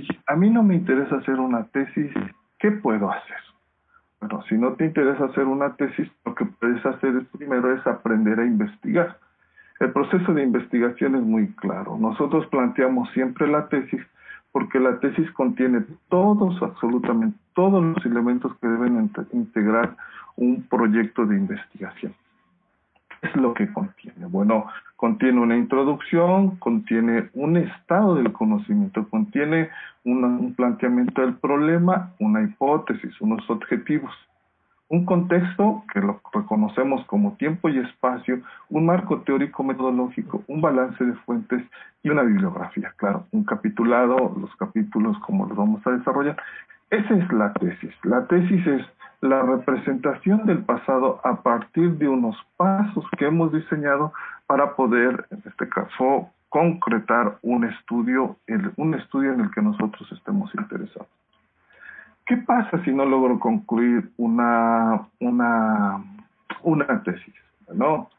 si a mí no me interesa hacer una tesis, ¿qué puedo hacer? Bueno, si no te interesa hacer una tesis, lo que puedes hacer primero es aprender a investigar. El proceso de investigación es muy claro. Nosotros planteamos siempre la tesis porque la tesis contiene todos, absolutamente todos los elementos que deben integrar un proyecto de investigación. ¿Qué es lo que contiene? Bueno, contiene una introducción, contiene un estado del conocimiento, contiene un planteamiento del problema, una hipótesis, unos objetivos un contexto que lo reconocemos como tiempo y espacio, un marco teórico metodológico, un balance de fuentes y una bibliografía. Claro, un capitulado, los capítulos como los vamos a desarrollar. Esa es la tesis. La tesis es la representación del pasado a partir de unos pasos que hemos diseñado para poder, en este caso, concretar un estudio, un estudio en el que nosotros estemos interesados. ¿Qué pasa si no logro concluir una, una, una tesis? ¿no?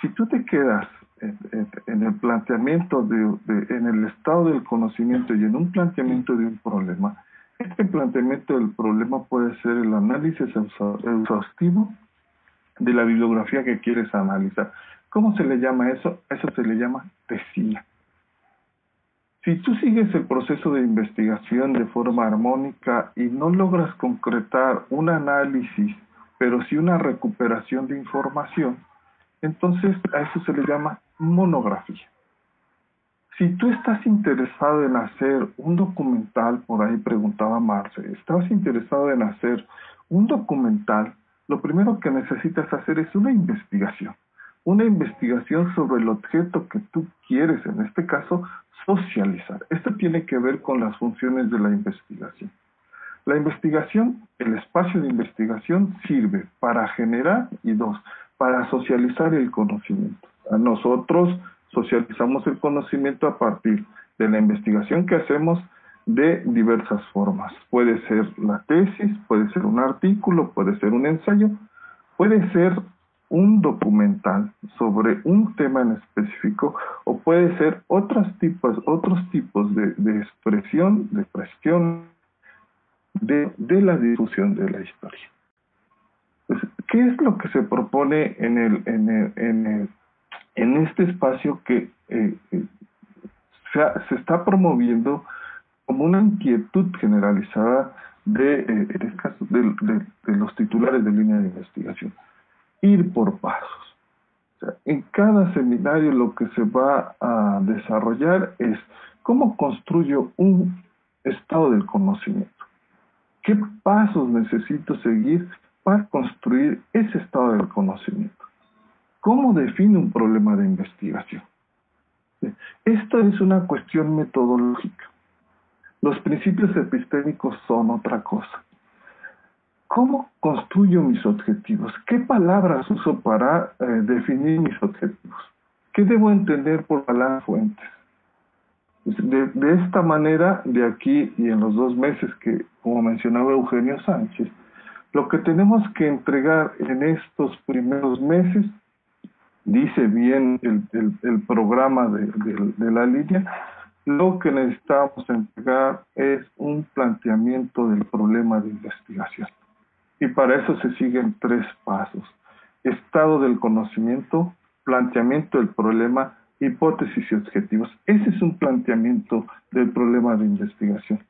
Si tú te quedas en, el planteamiento, de, en el estado del conocimiento y en un planteamiento de un problema, este planteamiento del problema puede ser el análisis exhaustivo de la bibliografía que quieres analizar. ¿Cómo se le llama eso? Eso se le llama tesía. Si tú sigues el proceso de investigación de forma armónica y no logras concretar un análisis, pero sí una recuperación de información, entonces a eso se le llama monografía. Si tú estás interesado en hacer un documental, por ahí preguntaba Marce, estás interesado en hacer un documental, lo primero que necesitas hacer es una investigación. Una investigación sobre el objeto que tú quieres, en este caso, socializar. Esto tiene que ver con las funciones de la investigación. La investigación, el espacio de investigación sirve para generar y dos, para socializar el conocimiento. A nosotros socializamos el conocimiento a partir de la investigación que hacemos de diversas formas. Puede ser la tesis, puede ser un artículo, puede ser un ensayo, puede ser un documental sobre un tema en específico o puede ser otros tipos, otros tipos de, expresión, de expresión de, la difusión de la historia. ¿Qué es lo que se propone en, el, en, el, en, el, en este espacio que eh, eh, se, está promoviendo como una inquietud generalizada eh, este de los titulares de línea de investigación? ir por pasos. en cada seminario lo que se va a desarrollar es cómo construyo un estado del conocimiento. ¿Qué pasos necesito seguir para construir ese estado del conocimiento? ¿Cómo defino un problema de investigación? Esta es una cuestión metodológica. Los principios epistémicos son otra cosa. ¿Cómo construyo mis objetivos? ¿Qué palabras uso para eh, definir mis objetivos? ¿Qué debo entender por palabras fuentes? Pues, de, esta manera, de aquí y en los dos meses que, como mencionaba Eugenio Sánchez, lo que tenemos que entregar en estos primeros meses, dice bien el, programa de la línea, lo que necesitamos entregar es un planteamiento del problema de investigación. Y para eso se siguen tres pasos. Estado del conocimiento, planteamiento del problema, hipótesis y objetivos. Ese es un planteamiento del problema de investigación.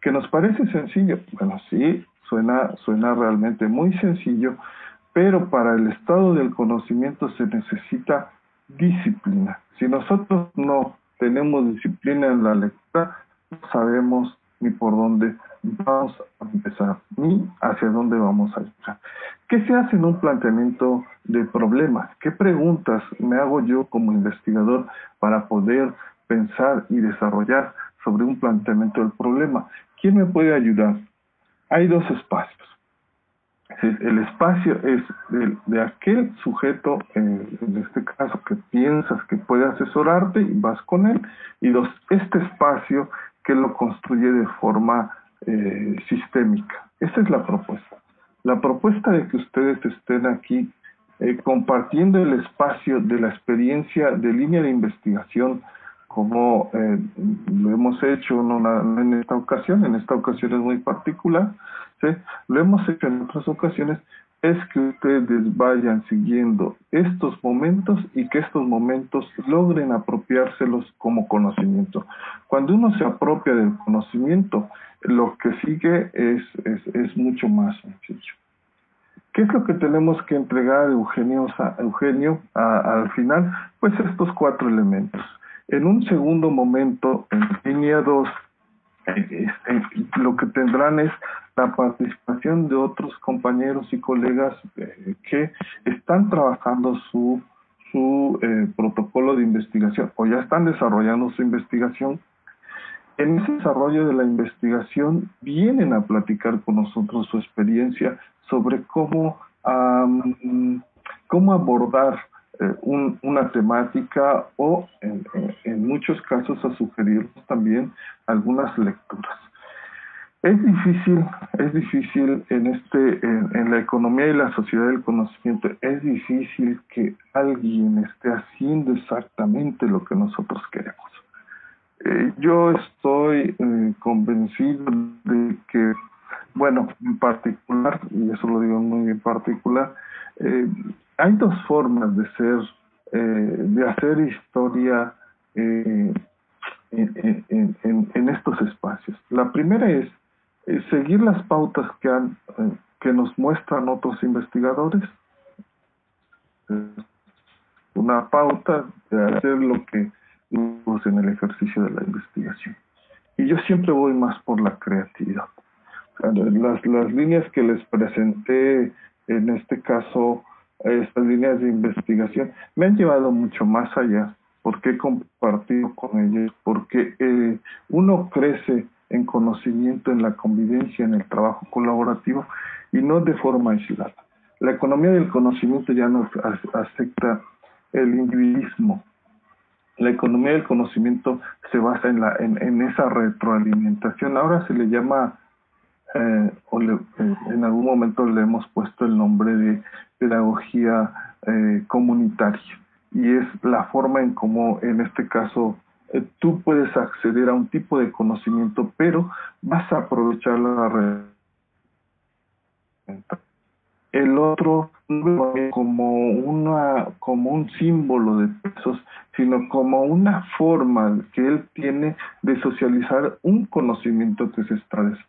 ¿Que nos parece sencillo? Bueno, sí, suena, suena realmente muy sencillo, pero para el estado del conocimiento se necesita disciplina. Si nosotros no tenemos disciplina en la lectura, no sabemos ni por dónde vamos a empezar, ni hacia dónde vamos a empezar. ¿Qué se hace en un planteamiento de problemas? ¿Qué preguntas me hago yo como investigador para poder pensar y desarrollar sobre un planteamiento del problema? ¿Quién me puede ayudar? Hay dos espacios. El espacio es de, aquel sujeto, en este caso, que piensas que puede asesorarte y vas con él. Y este espacio que lo construye de forma eh, sistémica. Esa es la propuesta. La propuesta de que ustedes estén aquí eh, compartiendo el espacio de la experiencia de línea de investigación como eh, lo hemos hecho en esta ocasión, en esta ocasión es muy particular, lo hemos hecho en otras ocasiones, es que ustedes vayan siguiendo estos momentos y que estos momentos logren apropiárselos como conocimiento. Cuando uno se apropia del conocimiento, lo que sigue es, es, mucho más sencillo. ¿Qué es lo que tenemos que entregar Eugenio, Eugenio al final? Pues estos cuatro elementos. En un segundo momento, en línea 2, eh, este, lo que tendrán es la participación de otros compañeros y colegas eh, que están trabajando su, su eh, protocolo de investigación o ya están desarrollando su investigación. En ese desarrollo de la investigación vienen a platicar con nosotros su experiencia sobre cómo, cómo abordar eh, una temática o en, en, muchos casos a sugerirnos también algunas lecturas. Es difícil, es difícil en este, en, la economía y la sociedad del conocimiento, es difícil que alguien esté haciendo exactamente lo que nosotros queremos. Eh, yo estoy eh, convencido de que, bueno, en particular, y eso lo digo muy en particular, eh, hay dos formas de ser, de hacer historia eh, en, estos espacios. La primera es seguir las pautas que, han, que nos muestran otros investigadores. Una pauta de hacer lo que en el ejercicio de la investigación. Y yo siempre voy más por la creatividad. Las, las líneas que les presenté en este caso estas líneas de investigación me han llevado mucho más allá porque he compartido con ellos, porque eh, uno crece en conocimiento, en la convivencia, en el trabajo colaborativo y no de forma aislada. La economía del conocimiento ya no acepta el individualismo. La economía del conocimiento se basa en, la, en, esa retroalimentación. Ahora se le llama eh, o eh, en algún momento le hemos puesto el nombre de pedagogía eh, comunitaria y es la forma en cómo en este caso tú puedes acceder a un tipo de conocimiento pero vas a aprovechar la red el otro no como una como un símbolo de pesos sino como una forma que él tiene de socializar un conocimiento que se está